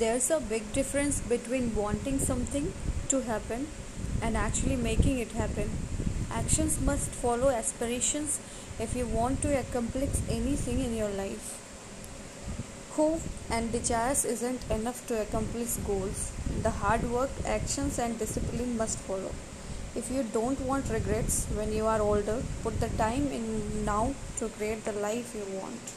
there's a big difference between wanting something to happen and actually making it happen. Actions must follow aspirations if you want to accomplish anything in your life. Hope and desires isn't enough to accomplish goals. The hard work, actions, and discipline must follow. If you don't want regrets when you are older, put the time in now to create the life you want.